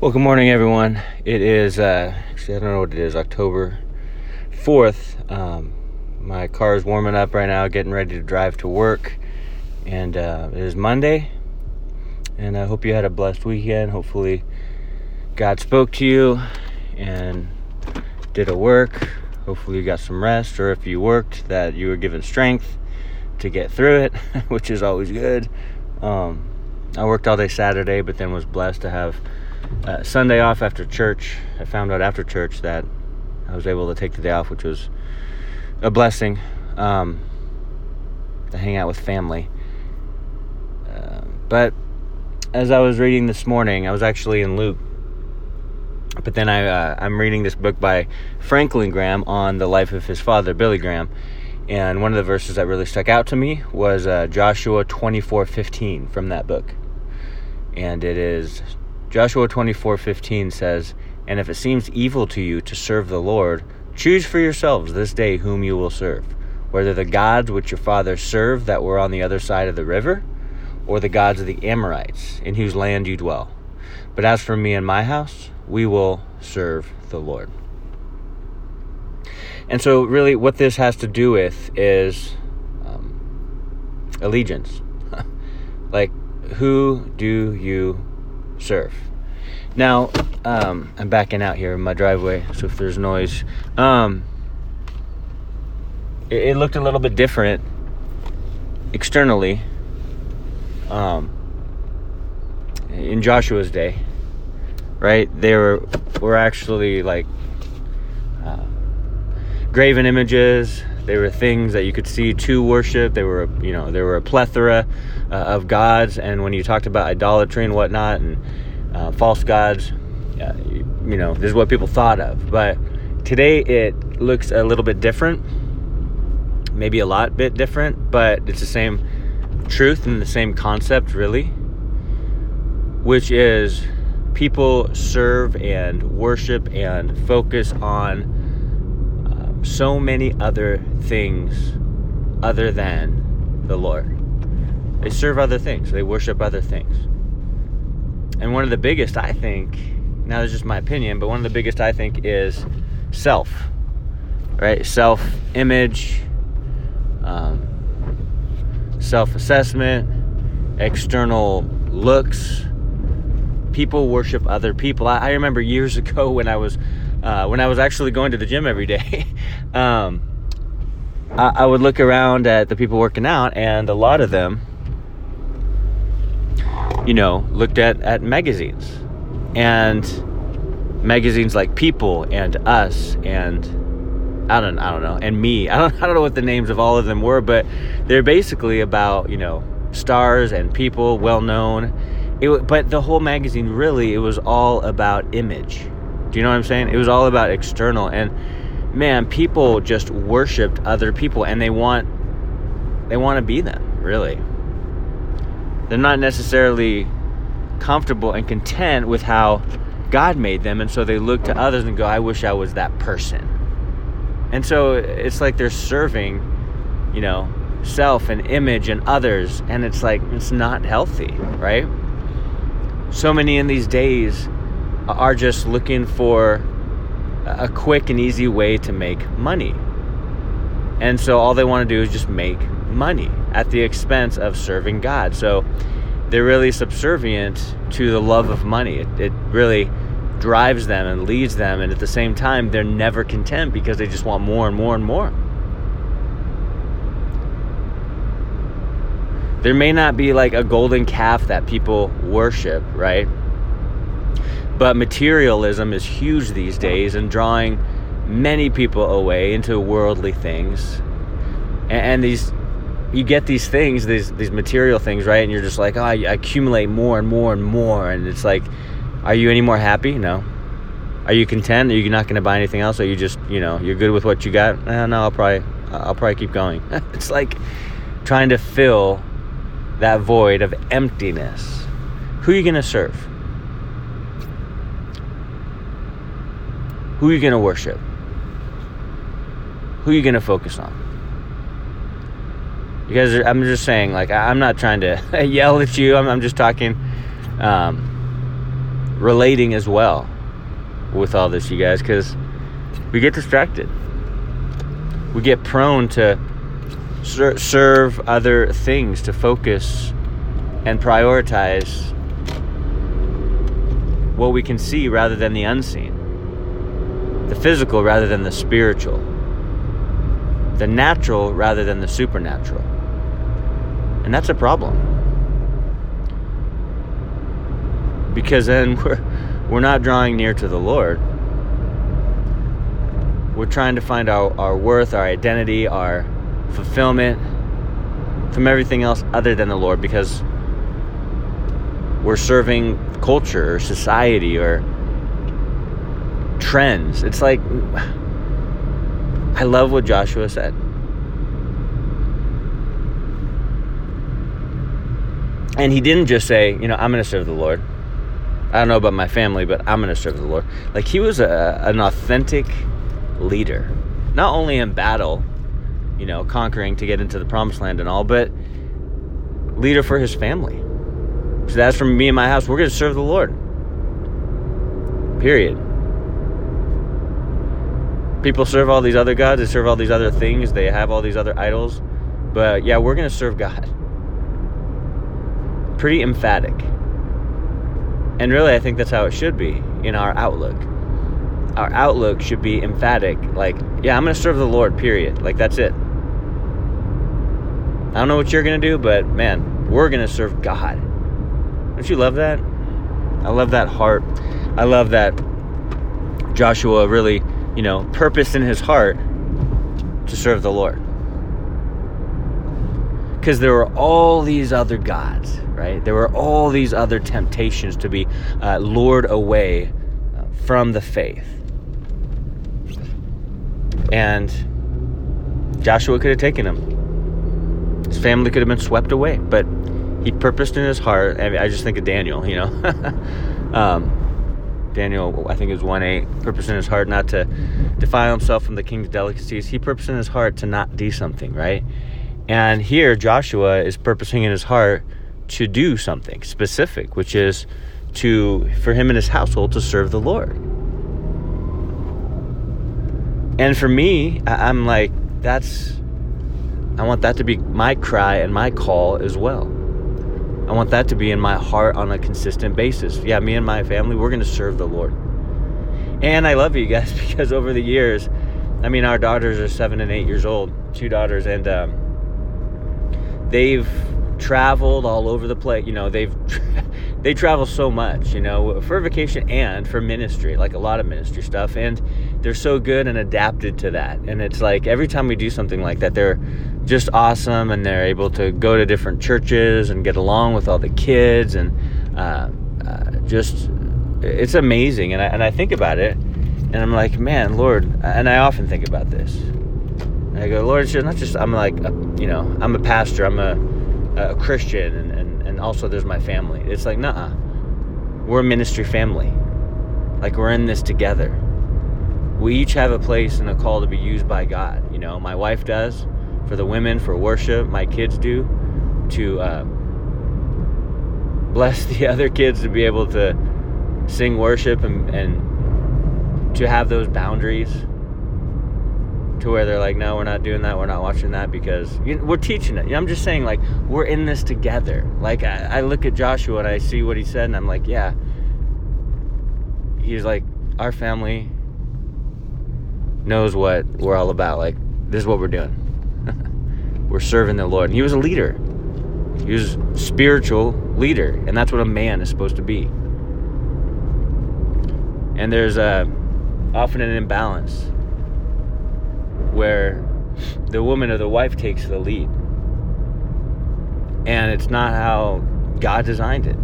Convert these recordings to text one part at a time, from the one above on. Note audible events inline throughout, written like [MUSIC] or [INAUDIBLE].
Well, good morning, everyone. It is, uh, actually, I don't know what it is, October 4th. Um, my car is warming up right now, getting ready to drive to work. And uh, it is Monday. And I hope you had a blessed weekend. Hopefully, God spoke to you and did a work. Hopefully, you got some rest. Or if you worked, that you were given strength to get through it, [LAUGHS] which is always good. Um, I worked all day Saturday, but then was blessed to have uh, Sunday off after church. I found out after church that I was able to take the day off, which was a blessing um, to hang out with family. Uh, but as I was reading this morning, I was actually in Luke. But then I, uh, I'm reading this book by Franklin Graham on the life of his father, Billy Graham. And one of the verses that really stuck out to me was uh, Joshua 24:15 from that book. And it is Joshua 24:15 says, "And if it seems evil to you to serve the Lord, choose for yourselves this day whom you will serve, whether the gods which your fathers served that were on the other side of the river, or the gods of the Amorites in whose land you dwell. But as for me and my house, we will serve the Lord." And so, really, what this has to do with is um, allegiance. [LAUGHS] like, who do you serve. Now, um, I'm backing out here in my driveway, so if there's noise, um, it, it, looked a little bit different externally um, in Joshua's day, right? They were, were actually like uh, graven images. They were things that you could see to worship. They were, you know, there were a plethora uh, of gods. And when you talked about idolatry and whatnot and uh, false gods, uh, you know, this is what people thought of. But today it looks a little bit different, maybe a lot bit different, but it's the same truth and the same concept, really, which is people serve and worship and focus on so many other things other than the Lord. They serve other things, they worship other things. And one of the biggest, I think, now this is just my opinion, but one of the biggest, I think, is self, right? Self image, um, self assessment, external looks. People worship other people. I, I remember years [LAUGHS] ago when I was uh, when I was actually going to the gym every day, [LAUGHS] um, I, I, would look around at the people working out, and a lot of them, you know, looked at, at magazines and magazines like People and Us and I don't I don't know and Me. [LAUGHS] I don't I don't know what the names of all of them were, but they're basically about you know stars and people well known. It, but the whole magazine really it was all about image do you know what I'm saying? It was all about external. And man, people just worshipped other people and they want they want to be them, really. They're not necessarily comfortable and content with how God made them, and so they look to others and go, I wish I was that person. And so it's like they're serving, you know, self and image and others, and it's like it's not healthy, right? So many in these days are just looking for a quick and easy way to make money. And so all they want to do is just make money at the expense of serving God. So they're really subservient to the love of money. It, it really drives them and leads them. And at the same time, they're never content because they just want more and more and more. There may not be like a golden calf that people worship, right? But materialism is huge these days and drawing many people away into worldly things. And, and these you get these things, these these material things, right? And you're just like, oh, I accumulate more and more and more, and it's like, are you any more happy? No. Are you content? Are you not going to buy anything else? Are you just, you know, you're good with what you got? Eh, no, I'll probably, I'll probably keep going. [LAUGHS] it's like trying to fill that void of emptiness. Who are you going to serve? Who are you going to worship? Who are you going to focus on? you Because I'm just saying, like, I'm not trying to [LAUGHS] yell at you. I'm, I'm just talking um, relating as well with all this, you guys, because we get distracted. We get prone to ser- serve other things, to focus and prioritize what we can see rather than the unseen, the physical rather than the spiritual, the natural rather than the supernatural. And that's a problem. Because then [LAUGHS] we're, we're not drawing near to the Lord. We're trying to find our, our worth, our identity, our fulfillment from everything else other than the Lord because we're serving culture or society or trends. It's like, I love what Joshua said. And he didn't just say, you know, I'm going to serve the Lord. I don't know about my family, but I'm going to serve the Lord. Like he was a, an authentic leader, not only in battle, you know, conquering to get into the promised land and all, but leader for his family. So that's from me and my house. We're going to serve the Lord. Period. People serve all these other gods, they serve all these other things, they have all these other idols. But yeah, we're going to serve God. Pretty emphatic. And really, I think that's how it should be in our outlook. Our outlook should be emphatic. Like, yeah, I'm going to serve the Lord, period. Like, that's it. I don't know what you're going to do, but man, we're going to serve God. Don't you love that? I love that heart. I love that Joshua really, you know, purpose in his heart to serve the Lord. Because there were all these other gods, right? There were all these other temptations to be uh, lured away uh, from the faith. And Joshua could have taken him. His family could have been swept away, but he purposed in his heart. I, mean, I just think of Daniel, you know. [LAUGHS] um, Daniel, I think was 1 8, purposed in his heart not to defile himself from the king's delicacies. He purposed in his heart to not do something, right? And here, Joshua is purposing in his heart to do something specific, which is to for him and his household to serve the Lord. And for me, I'm like, that's I want that to be my cry and my call as well. I want that to be in my heart on a consistent basis. Yeah, me and my family, we're going to serve the Lord. And I love you guys [LAUGHS] because over the years, I mean, our daughters are seven and eight years old, two daughters, and um, they've traveled all over the place. You know, they've [LAUGHS] they travel so much, you know, for vacation and for ministry, like a lot of ministry stuff. And they're so good and adapted to that. And it's like every time we do something like that, they're just awesome and they're able to go to different churches and get along with all the kids. And uh, uh, just, it's amazing. And I, and I think about it and I'm like, man, Lord, and I often think about this. And I go, Lord, it's not just, I'm like, a, you know, I'm a pastor, I'm a, a Christian, and, and, and also there's my family. It's like, nah, we're a ministry family. Like, we're in this together. We each have a place and a call to be used by God. You know, my wife does for the women, for worship, my kids do to uh, bless [LAUGHS] the other kids to be able to sing worship and, and to have those boundaries to where they're like, no, we're not doing that. We're not watching that because you we're teaching it. I'm just saying, like, we're in this together. Like, I, I, look at Joshua and I see what he said, and I'm like, yeah. He's like, our family knows what we're all about. Like, this is what we're doing. We're serving the Lord. And he was a leader. He was a spiritual leader, and that's what a man is supposed to be. And there's a, often an imbalance where the woman or the wife takes the lead. And it's not how God designed it.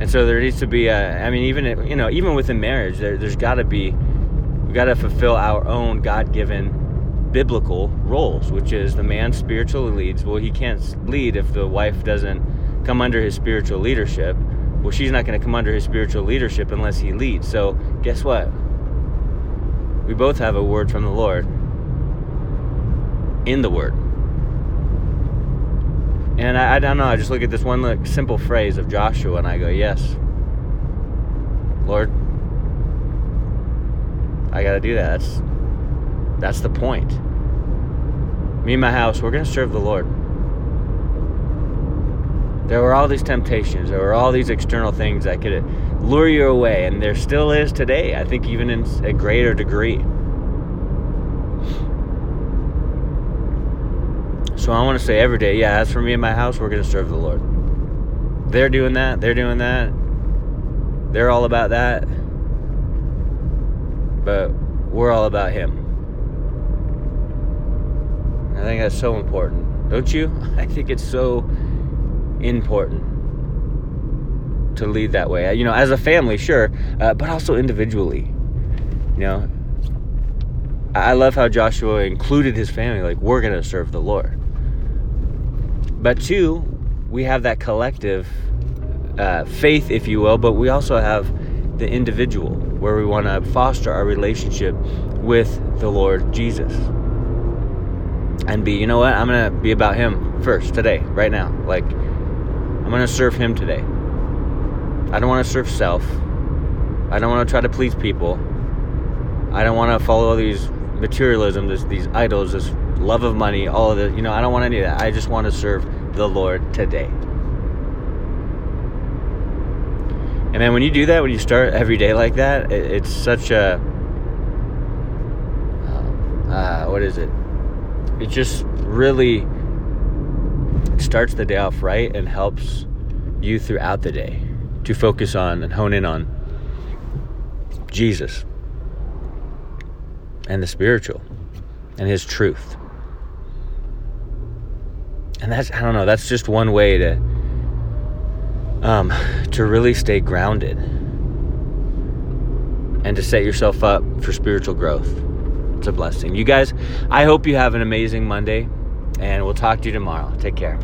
And so there needs to be a, I mean, even, you know, even within marriage, there, there's got to be, we got to fulfill our own God given biblical roles, which is the man spiritually leads. Well, he can't lead if the wife doesn't come under his spiritual leadership. Well, she's not going to come under his spiritual leadership unless he leads. So, guess what? We both have a word from the Lord in the Word. And I, I don't know, I just look at this one like, simple phrase of Joshua and I go, Yes, Lord, I got to do that. That's, that's the point. Me and my house, we're to serve the Lord. There were all these temptations, there were all these external things that could lure you away, and there still is today, I think, even in a greater degree. So I want to say every day, yeah, as for me and my house, we're going to serve the Lord. They're doing that, they're doing that, they're all about that, but we're all about Him. I think that's so important. Don't you? [LAUGHS] I think it's so important to lead that way. You know, as a family, sure, uh, but also individually. You know, I love how Joshua included his family. Like, we're going to serve the Lord. But two, we have that collective uh, faith, if you will, but we also have the individual where we want to foster our relationship with the Lord Jesus. And be, you know what? I'm going to be about Him first today, right now. Like, I'm going to serve Him today. I don't want to serve self. I don't want to try to please people. I don't want to follow these materialism, this, these idols, this love of money, all of it. You know, I don't want any of that. I just want to serve the Lord today. And man, when you do that, when you start every day like that, it, it's such a uh, uh, what is it? It just really starts the day off right and helps you throughout the day to focus on and hone in on Jesus and the spiritual and his truth. And that's I don't know, that's just one way to um, to really stay grounded and to set yourself up for spiritual growth. It's a blessing. You guys, I hope you have an amazing Monday and we'll talk to you tomorrow. Take care.